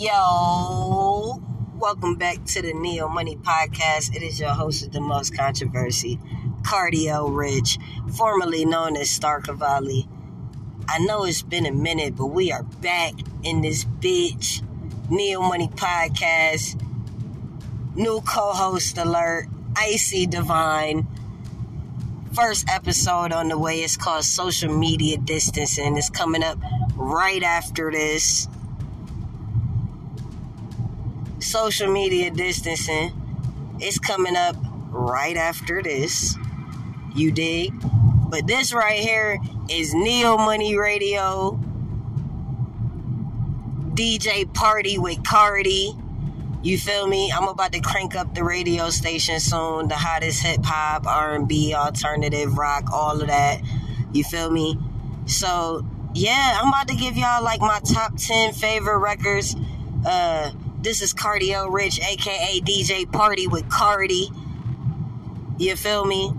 Yo, welcome back to the Neo Money Podcast. It is your host of the most controversy, Kardiel Rich, formerly known as Star Cavalli. I know it's been a minute, but we are back in this bitch. Neo Money Podcast. New co-host alert, Icey Divine. First episode on the way. It's called Social Media Distancing. It's coming up right after this social media distancing. It's coming up right after this. You dig? But this right here is Neo Money Radio. DJ Party with Kardi. You feel me? I'm about to crank up the radio station soon. The hottest hip hop, R&B, alternative rock, all of that. You feel me? So yeah, I'm about to give y'all like my top 10 favorite records. Uh, this is Kardiel Rich, aka DJ Party with Kardi. You feel me?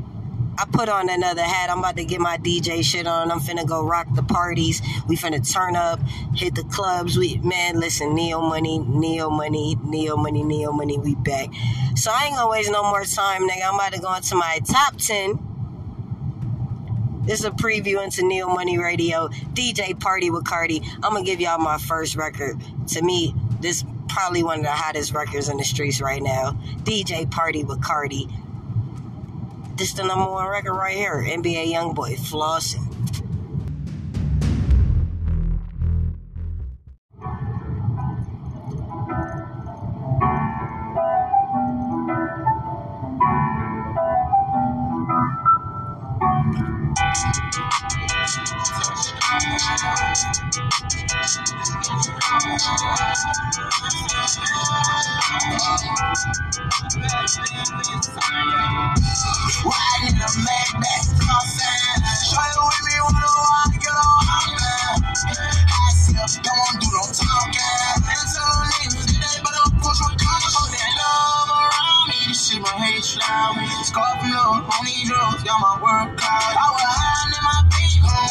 I put on another hat. I'm about to get my DJ shit on. I'm finna go rock the parties. We finna turn up, hit the clubs. We man, listen, Neo Money, Neo Money, Neo Money, Neo Money. We back. So I ain't gonna waste no more time, nigga. I'm about to go into my top ten. This is a preview into Neo Money Radio, DJ Party with Kardi. I'm gonna give y'all my first record. To me, this probably one of the hottest records in the streets right now. DJ Party with Kardi. This the number one record right here. NBA Youngboy, Flossing. Scar from love, on these drugs, got my only work out. I was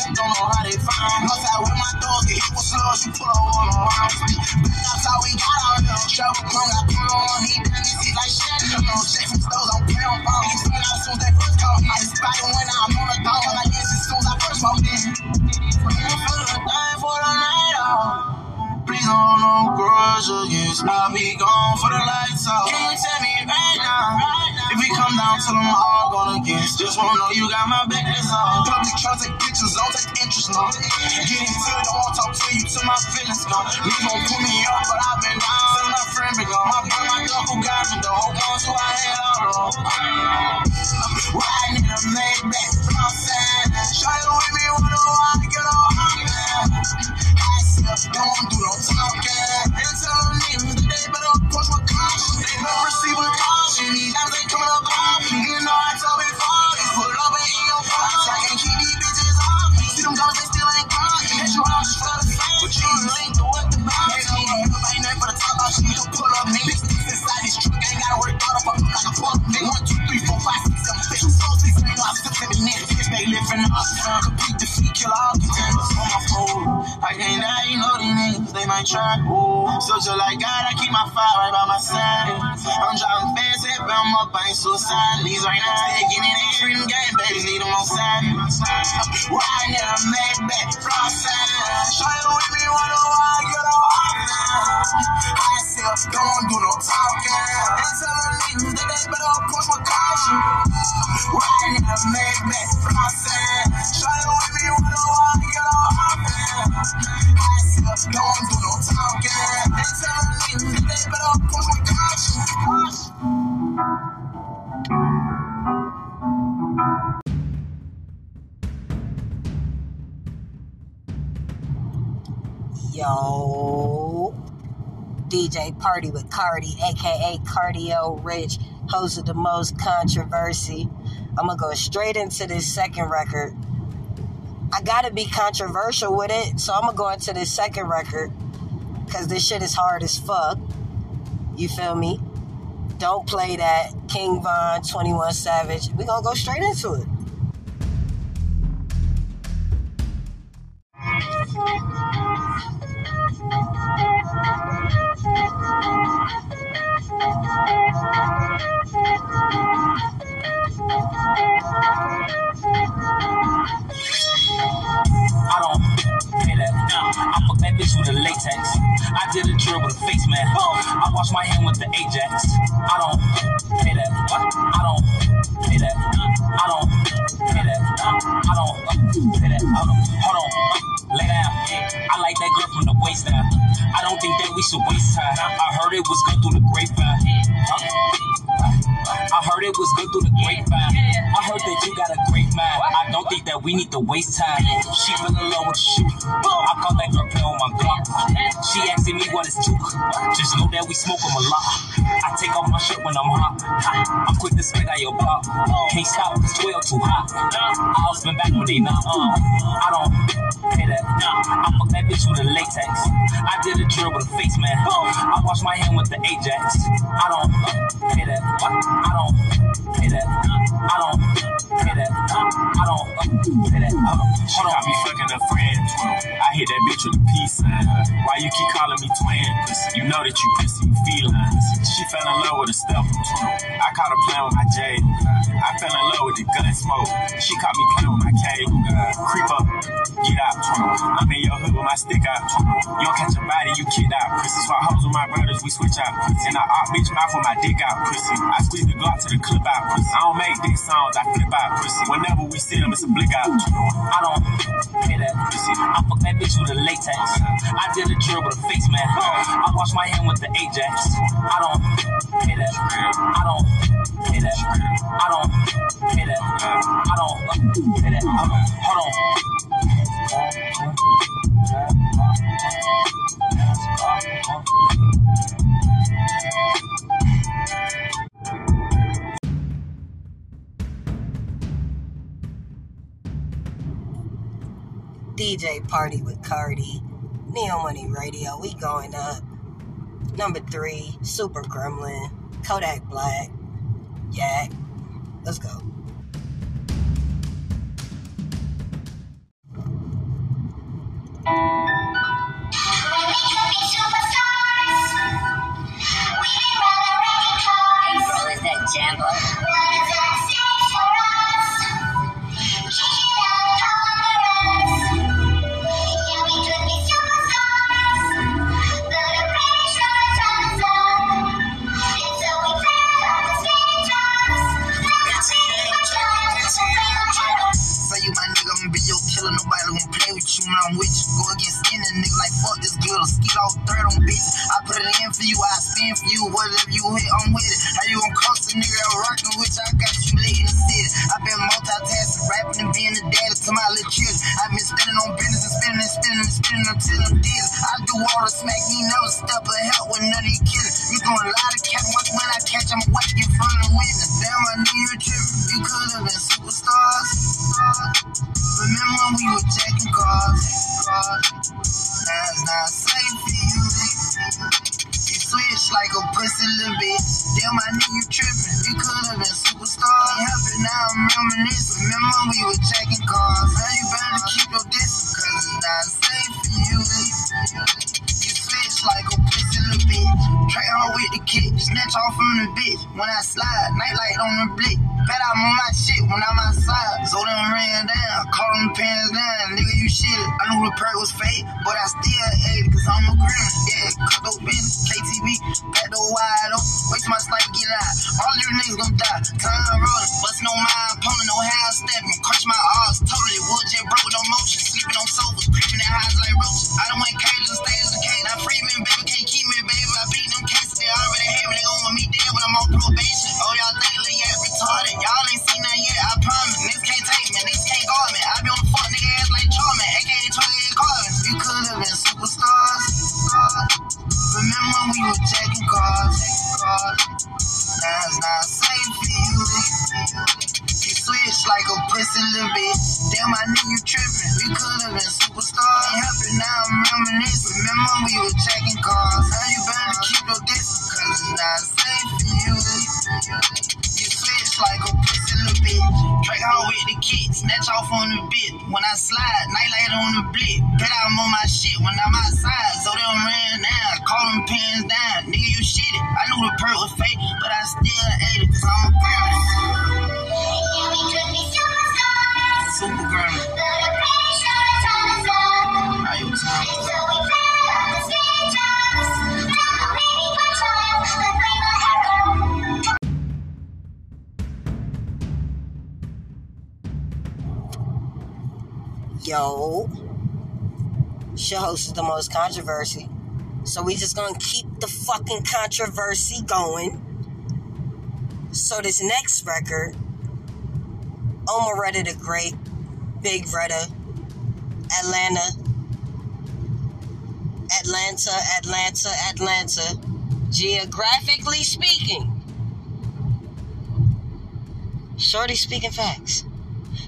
don't know how they find. Outside with my dogs, get hit with slugs, you put on around me. But that's how we got out here. Shovel chrome, got put on, he done this, he like shit. You know, shit from stores, I'm pound phone. He found out soon they first called me. I spotted when I'm on the dog, like hold no grudge against me. I'll be gone for the lights off. Can you tell me right now? If we come down till them I'm all gone against, just wanna know you got my back, that's all. Public trying to take pictures, don't take interest, no. Get into it, don't wanna talk to you till my feelings gone. You gon' put me up, but I've been down. Tell my friend been gone. My brother, my duffel got me, the whole ones who I had all on. Ain't suicide. These right now, taking it in freedom game, baby, need them on side. Riding in a Maybach, flossing. Kardi, aka Kardiel Rich, host of the most controversy. I'm gonna go straight into this second record. I gotta be controversial with it, so I'm gonna go into this second record because this shit is hard as fuck. You feel me? Don't play that. King Von, 21 Savage. we gonna go straight into it. Drill with a face man. I wash my hand with the Ajax. I don't pay that. I don't pay that. I don't pay that. I don't pay that. Hold on. Hold on. Lay down. I like that girl from the waist down. I don't think that we should waste time. I heard it was good through the grapevine. I heard it was good through the grapevine. I heard that you got a great mind. I don't think that we need to waste time. She fell in love with shoot. I caught that girl play on my Glock. Juke. Just know that we smoke 'em a lot. I take off my shirt when I'm hot. I'm quick to spit out your block. Can't stop cause 12 too hot. I'll spin back when they not. Uh, I don't pay that. I fuck that bitch with a latex. I did a drill with a face man. I wash my hand with the Ajax. I don't know that you pussy, you felines. She fell in love with a stepper. I caught her playing with my J. I fell in love with the gun smoke. She caught me playing with my K. Creep up, get out. I'm in your hood with my stick out. You don't catch a body, you kid out. Pussy swap hoes with my brothers, we switch out. And I op bitch mouth with my dick out. Pussy, I squeeze the Glock to the clip out. Pussy, I don't make dick songs, I flip out. Pussy, whenever we see them, it's a blick out. I don't pay that. I fuck that bitch with a latex. I did a drill with a face man. I wash my hand with the Ajax. I don't pay that. I don't pay that. I don't pay that. I don't pay that. Hold on. DJ Party with Kardi. Neo Money Radio. We going up. Number three, Super Gremlin. Kodak Black. Yak. Let's go. Show host the most controversy. So we just gonna keep the fucking controversy going. So this next record, Omeretta the Great, Big Retta, Atlanta, Atlanta, Atlanta, Atlanta, geographically speaking. Shorty speaking facts.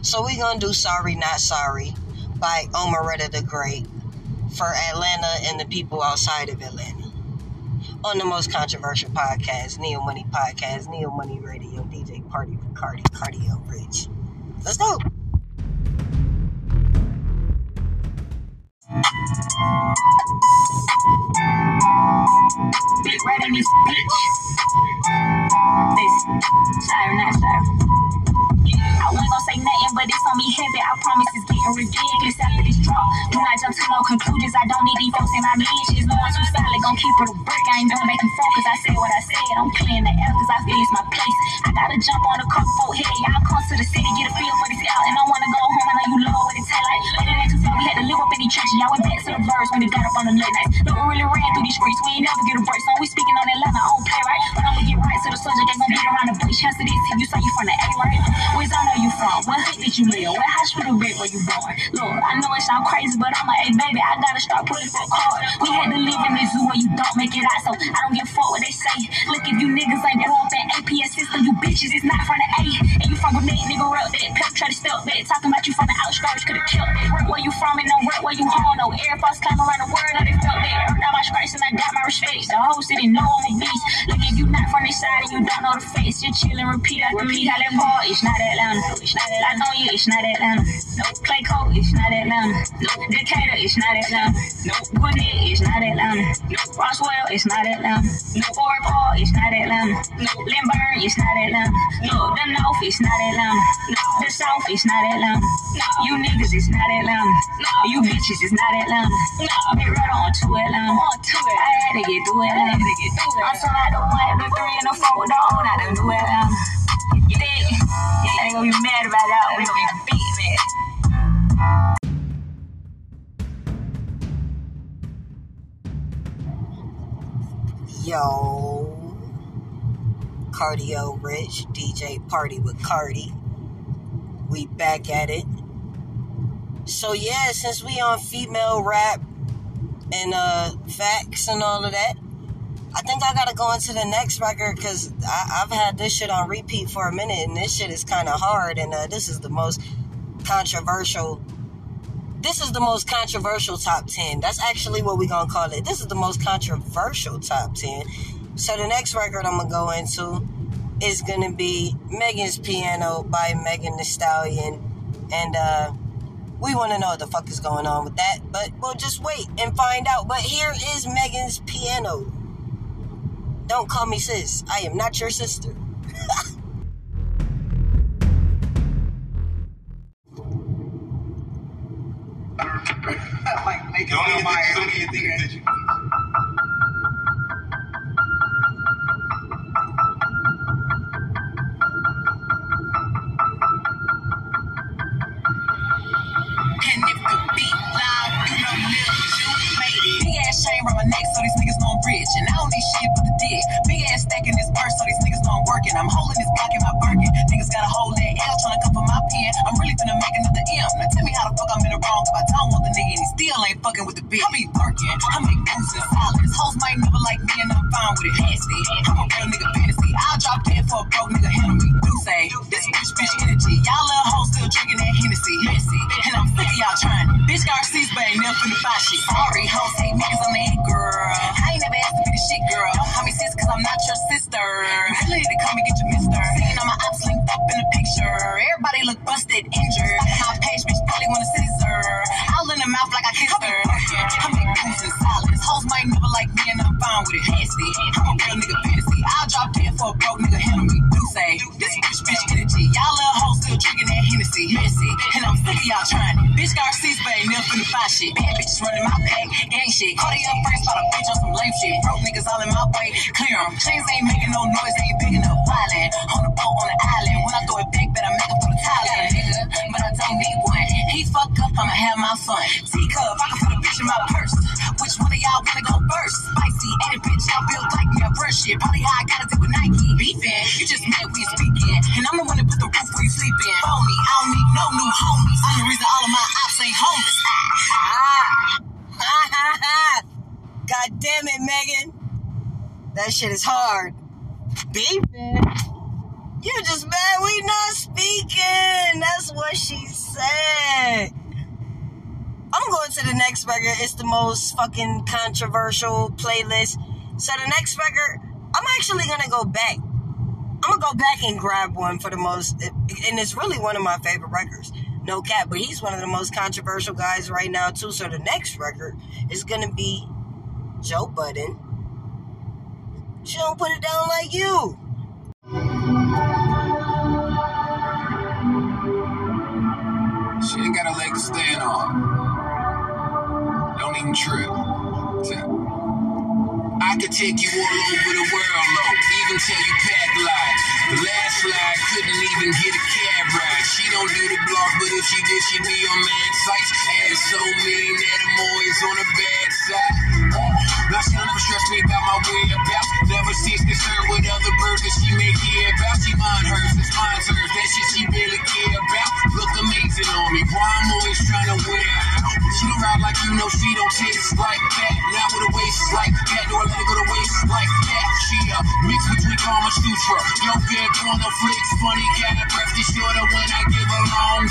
So we gonna do Sorry Not Sorry by Omeretta the Great for Atlanta and the people outside of Atlanta. On the most controversial podcast, Neo Money Podcast, Neo Money Radio, DJ Party Kardi, Kardiel Rich. Let's go. In this bitch. Listen, sorry, not. I wasn't gonna say nothing, but it's on me heavy. I promise it's getting ridiculous after this drop. Do not jump to no conclusions. I don't need these folks in my mentions. No one's too solid, gon' keep it a break. I ain't done making fun cause I said what I said. I'm playing the L cause I feel it's my place. I gotta jump on a couple folk head. Y'all come to the city, get a feel for this out. And I wanna go home. I know you love what it taste like. But it ain't too had to live up in these trenches. Y'all went back to the verse when it got up on the late nights. Look, we really ran through these streets. We ain't never get a break. So we speaking on Atlanta, I don't play right. But I'ma get right to the subject. Ain't gonna beat around the bush. Chance to. If you say you from the A, right? Where's I know you from? What hood did you live? What hospital bed were you born? Look, I know it sound crazy, but I'm a A baby. I gotta start putting for hard. We had to live in this zoo know the face, you're and repeat after me. How that ball, it's not Atlanta. It's not Atlanta. I know you, it's not Atlanta. No Clay Cole, it's not Atlanta. No Decatur, it's not Atlanta. No Gwinnett, it's not Atlanta. No Roswell, it's not Atlanta. No Fort it's not Atlanta. No Lilburn, it's not Atlanta. No the North, it's not Atlanta. No the South, it's not Atlanta. No you niggas, it's not Atlanta. No you bitches, it's not Atlanta. No be right on to Atlanta. On to it. I had to get through Atlanta. I'm so like the one, the three, and the four the own. I done do Atlanta. You dig? I ain't gonna be mad about that. We gonna be beat mad. Yo, Kardiel Rich, DJ Party with Kardi. We back at it. So yeah, since we on female rap and uh facts and all of that, I think I gotta go into the next record because I've had this shit on repeat for a minute and this shit is kind of hard and uh, this is the most controversial. This is the most controversial top 10. That's actually what we gonna call it. This is the most controversial top 10. So the next record I'm gonna go into is gonna be Megan's Piano by Megan Thee Stallion. And uh we wanna know what the fuck is going on with that, but we'll just wait and find out. But here is Megan's Piano. Don't call me sis. I am not your sister. like Nasty, I'm a real nigga fantasy. I'll drop dead for a broke nigga handle me. Do say, this bitch bitch energy. Y'all little hoes still drinking that Hennessy. Messy, and I'm sick of y'all trying it. Bitch got receipts, never finna buy shit. Bad bitches running my pack, gang shit. Cardio first, spot a bitch on some lame shit. Broke niggas all in my way, clear 'em. Chains ain't making no noise, they ain't big enough. Violent, on the boat on the island. When I throw it back, better make 'em from the Thailand, nigga. But I don't need one. He's fuck up, I'ma have my fun. Teacup, I can put a bitch in my purse. Which one of y'all wanna go first? Spicy, and built like me. I brush shit. Probably how I gotta do with Nike. Beefing, you just mad we speaking. And I'm the one put the roof where you. Phony, I don't need no new homies. I'm the reason all of my ops ain't homeless. Ah. Ha. God damn it, Megan. That shit is hard. Beefing. You just mad we not speaking. That's what she said. I'm going to the next record. It's the most fucking controversial playlist. So the next record, I'm actually gonna go back. I'm gonna go back and grab one for the most, and it's really one of my favorite records. No cap, but he's one of the most controversial guys right now too. So the next record is gonna be Joe Budden. She don't put it down like you. She ain't got a leg to stand on. Don't even trip. I could take you all over the world, low, even tell you pack life. The last flight couldn't even get a cab ride. She don't do the block, but if she did, she'd be on mad sites. Ass so mean that I'm always on the bad side. She don't stress me about my whereabouts. Never seems concerned with other birds that she may hear about. She mind hers, it's mine hers. That shit she really care about. Look amazing on me, why I'm always trying to wear. She don't ride like you know, she don't taste like that. Now with a waist like that, do I let her go to waist like that? She a mix between Kama Sutra. Yo, get corner flicks, funny cat breath. She shorter when I give her long.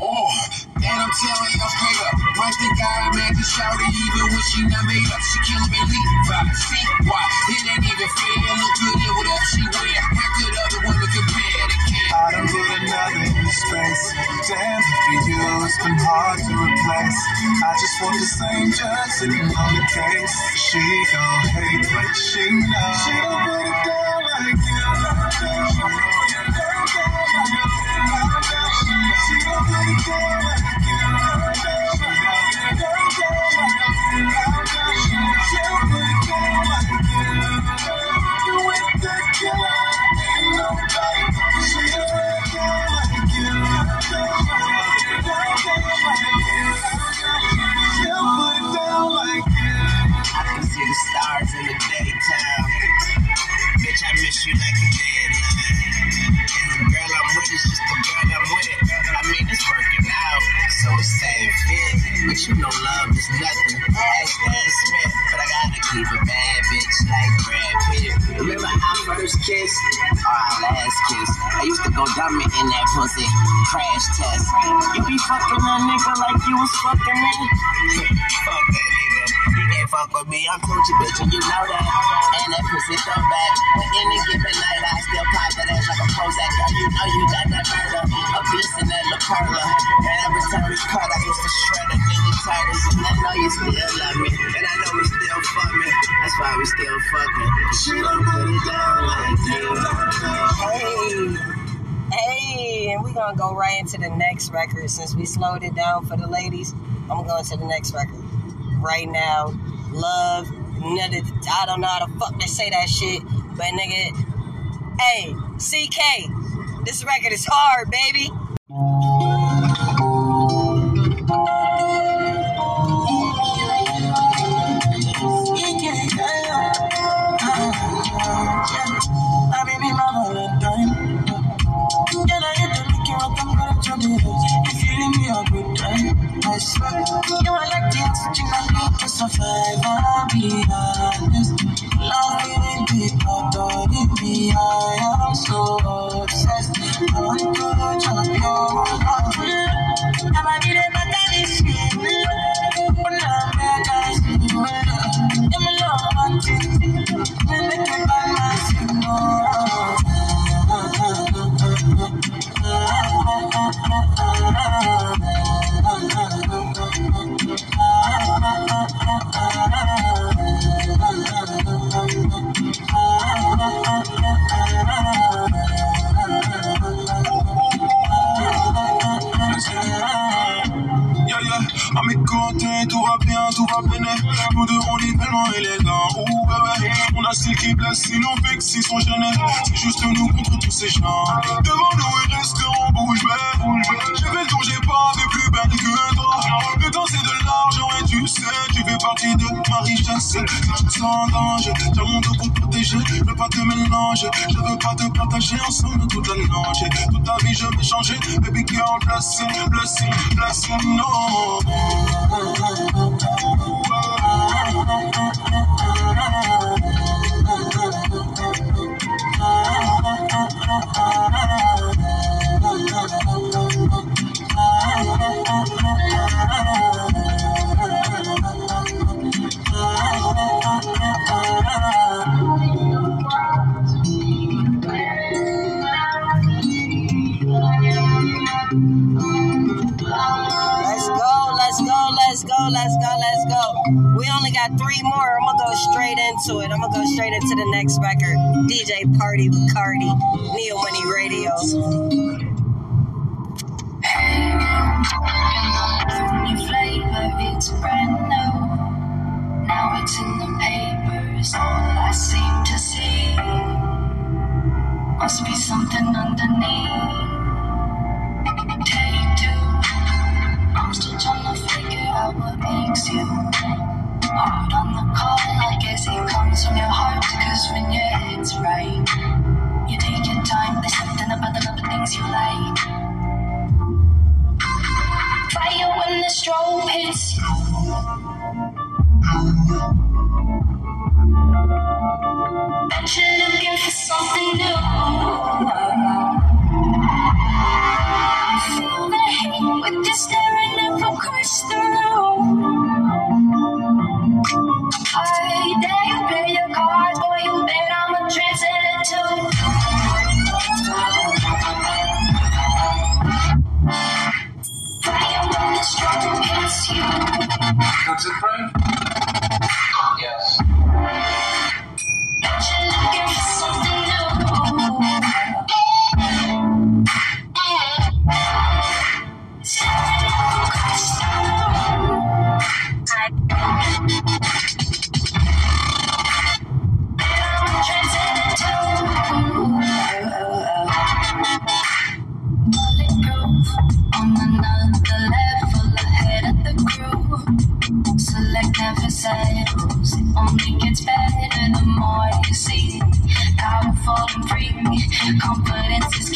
Oh, and I'm telling y'all straight up. Might think I imagine shouty even when she not made up. She killing me Levi. See why? It ain't even fair. Look good in whatever she wear. How could other women compare? They can't. I done put another in the space. Damn, for you, it's been hard to replace. I just want the same judge sitting on the case. She gon' hate, but she knows. She don't put it down like you. Like you. Crash record since we slowed it down for the ladies. I'm going to the next record right now. Love, I don't know how the fuck they say that shit, but nigga, hey, CK, this record is hard, baby. Celle qui blesse, sinon vexe, ils sont gênés. C'est juste nous contre tous ces gens. Devant nous, ils resteront bouche bée. J'ai fait le tour, pas de plus belle que toi. Le temps, c'est de l'argent et tu sais, tu fais partie de ma richesse. Je me sens en danger, j'ai mon dos pour protéger. Je veux pas te mélanger, je veux pas te partager ensemble toute la nuit. Toute ta vie, je vais changer. Baby girl, blessing, blessing, blessing, no. Got three more. I'm gonna go straight into it. I'm gonna go straight into the next record. DJ Party with Kardi, Neo Money Radio. It's brand new. Now it's in the papers, all I seem to see. Must be something underneath. Confidence.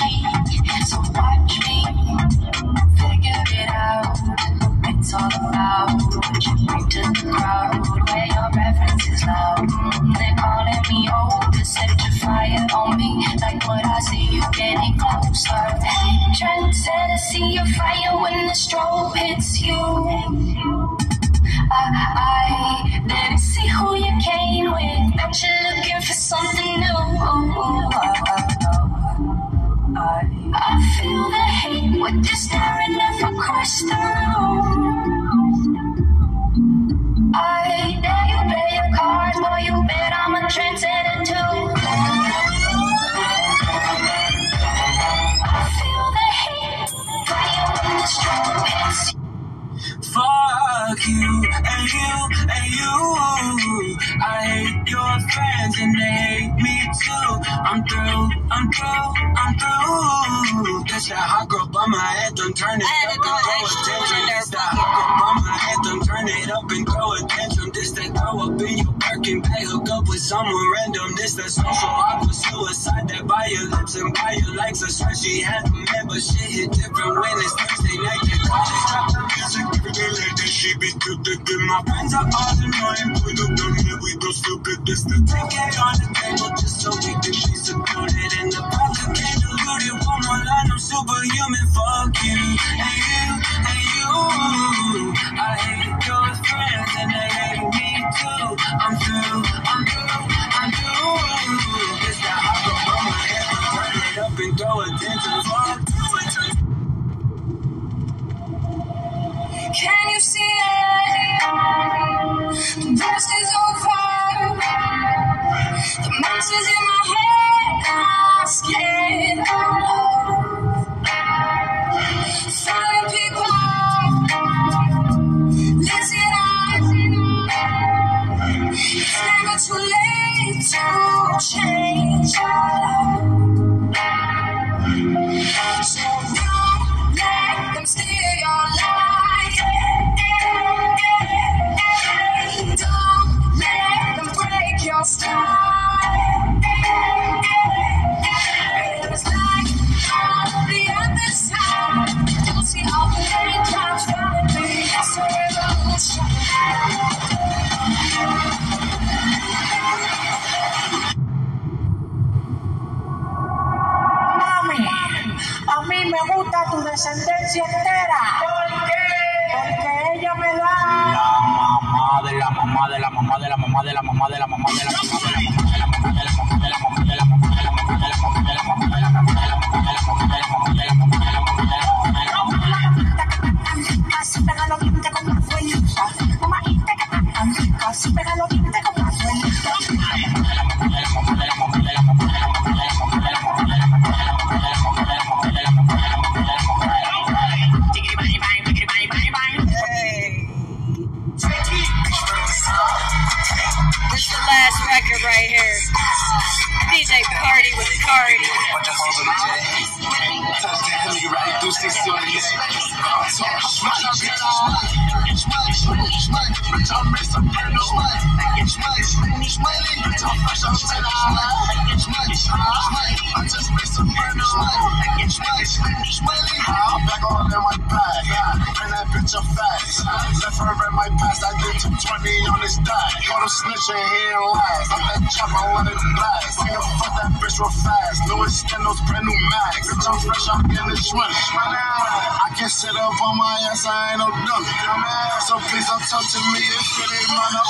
I'm through. That's that hot girl by my anthem, turn it I had to up throw and throw extra one in attention. Turn it up and throw attention. This that throw up in your Birkin bag, hook up with someone random. This that social awkward suicide that buy your lips and buy your likes. I swear she had a man, but shit hit different when it's Thursday night. College drop the music every day like that. She be too thick. And my friends are all annoying. We do done here, we go stupid. This the take it on the table just so we can be secluded. And the pocket can't dilute it. One more line, I'm superhuman. Fuck you and you and you. I hate your friends and they hate me too. I'm I'm through, I'm through. It's that hot girl on my head. Turn it up and throw attention. Fuck you. Can you see it? The best is over. The mess is in my In. I can sit up on my ass, I ain't no dummy. So please don't talk to me if it ain't my no.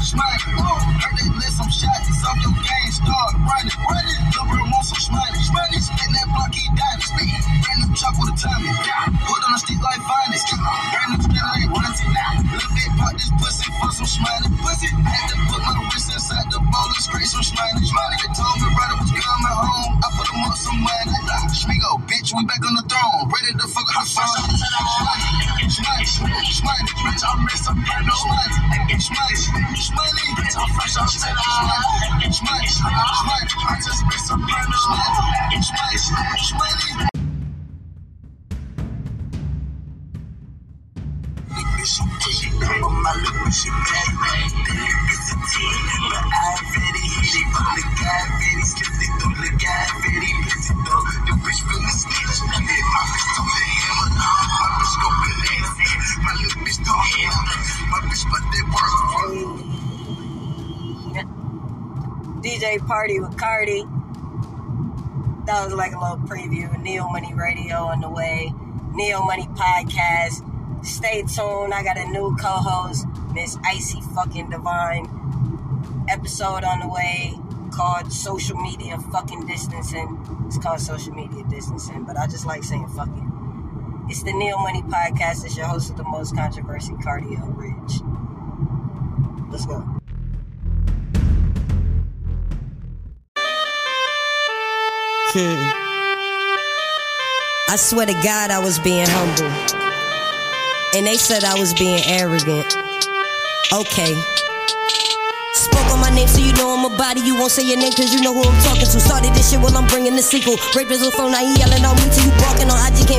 Smack, heard they let some shots up your game, start running, running. Double on some smoney, smoney, spin that block, he died, spin. Brand new truck with a tummy, Party with Kardi. That was like a little preview. Neo Money Radio on the way. Neo Money Podcast. Stay tuned. I got a new co-host, Miss Icey fucking Divine. Episode on the way called Social Media Fucking Distancing. It's called Social Media Distancing, but I just like saying fucking. It's the Neo Money Podcast. It's your host with the most controversy, Kardiel Rich. Let's go. I swear to God, I was being humble. And they said I was being arrogant. Okay. Spoke on my name so you know I'm a body. You won't say your name cause you know who I'm talking to. Started this shit while I'm bringing the sequel. Rape is phone, now he yelling on me till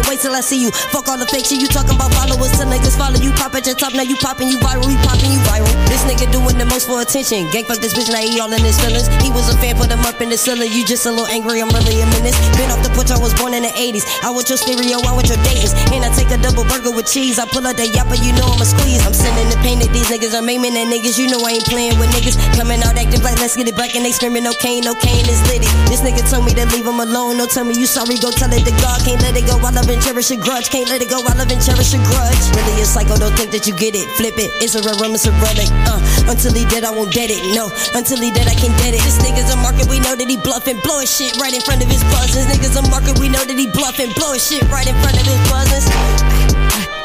wait till I see you. Fuck all the fake shit you talking about followers. Till niggas follow you. Pop at your top, now you popping, you viral. you popping, you viral. This nigga doing the most for attention. Gang fuck this bitch, now he all in his feelings. He was a fan, put him up in the ceiling. You just a little angry, I'm really a menace. Been off the porch, I was born in the 80s. I want your stereo, I want your datings. And I take a double burger with cheese. I pull out that yapper, you know I'ma squeeze. I'm sending the pain that these niggas are maiming at niggas. You know I ain't playing with niggas. Coming out acting like let's get it back and they screaming no cane, no cane is litty. This nigga told me to leave him alone. No tell me you sorry, go tell it to God. Can't let it go, I love and cherish a grudge. Can't let it go, I love and cherish a grudge. Really a psycho, don't think that you get it. Flip it, it's a rare it's a relic. Uh, until he dead, I won't dead it. No, until he dead, I can dead it. This nigga's a market, we know that he bluffing. Blow his shit right in front of his buzzers. Niggas a market, we know that he bluffing. Blow his shit right in front of his buzzers.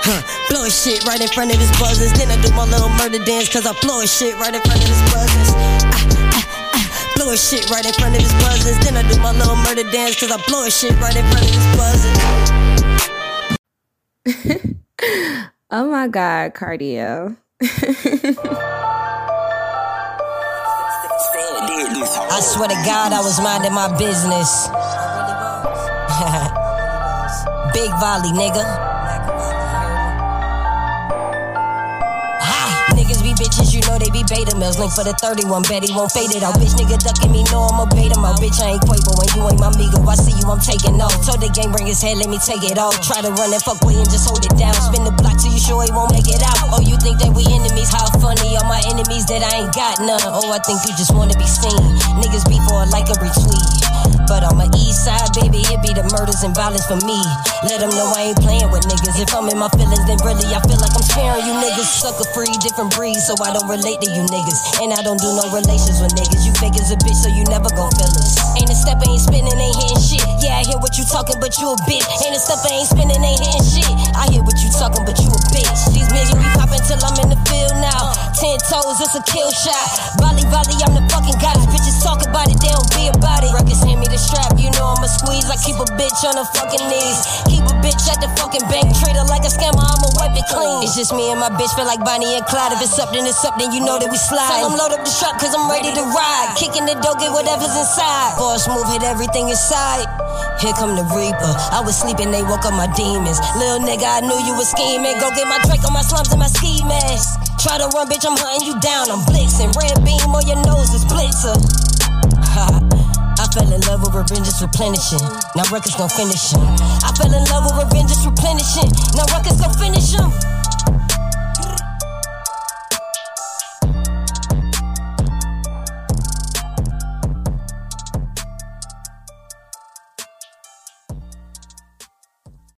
Huh, blow shit right in front of his buzzers. Then I do my little murder dance, cause I blow his shit right in front of his buzzers. Ah, ah, ah, blow his shit right in front of his buzzers. Then I do my little murder dance, cause I blow his shit right in front of his buzzers. Oh my God, cardio. I swear to God, I was minding my business. Big volley, nigga. Be beta males. Link for the 31, bet he won't fade it out. Bitch, nigga ducking me, know I'm a beta male. Bitch, I ain't Quavo and you ain't my Migo. I see you, I'm taking off. Told the game, bring his head, let me take it off. Try to run that fuck way and just hold it down. Spin the block till you sure he won't make it out. Oh, you think that we enemies? How funny are my enemies that I ain't got none? Oh, I think you just wanna be seen. Niggas be for like a retweet. But on my east side, baby, it be the murders and violence for me. Let them know I ain't playing with niggas. If I'm in my feelings, then really I feel like I'm sparing you niggas. Suck a sucker free, different breed, so I don't relate to you niggas. And I don't do no relations with niggas. You fake as a bitch, so you never gon' feel us. Ain't a step, ain't spinning, ain't hitting shit. Yeah, I hear what you talking, but you a bitch. Ain't a step, ain't spinning, ain't hitting shit. I hear what you talking, but you a bitch. These niggas be popping till I'm in the. Ten toes, it's a kill shot. Volley, volley, I'm the fucking goddess. Bitches talk about it, they don't be about it. Ruckus hand me the strap, you know I'ma squeeze. I keep a bitch on her fucking knees. Keep a bitch at the fucking bank, treat her like a scammer, I'ma wipe it clean. It's just me and my bitch, feel like Bonnie and Clyde. If it's up, then it's up, then you know that we slide. Tell 'em load up the strap, cause I'm ready to ride. Kicking the door, get whatever's inside. Boss move, hit everything inside. Here come the Reaper. I was sleeping, they woke up my demons. Little nigga, I knew you was scheming. Go get my Drake on my slums and my ski mask. Try to run, bitch, I'm hunting you down. I'm blitzing. Red beam on your nose is blitzer. Ha. I fell in love with revenge is replenishing. Now records gon' finish him. I fell in love with revenge is replenishing. Now records gon' finish him.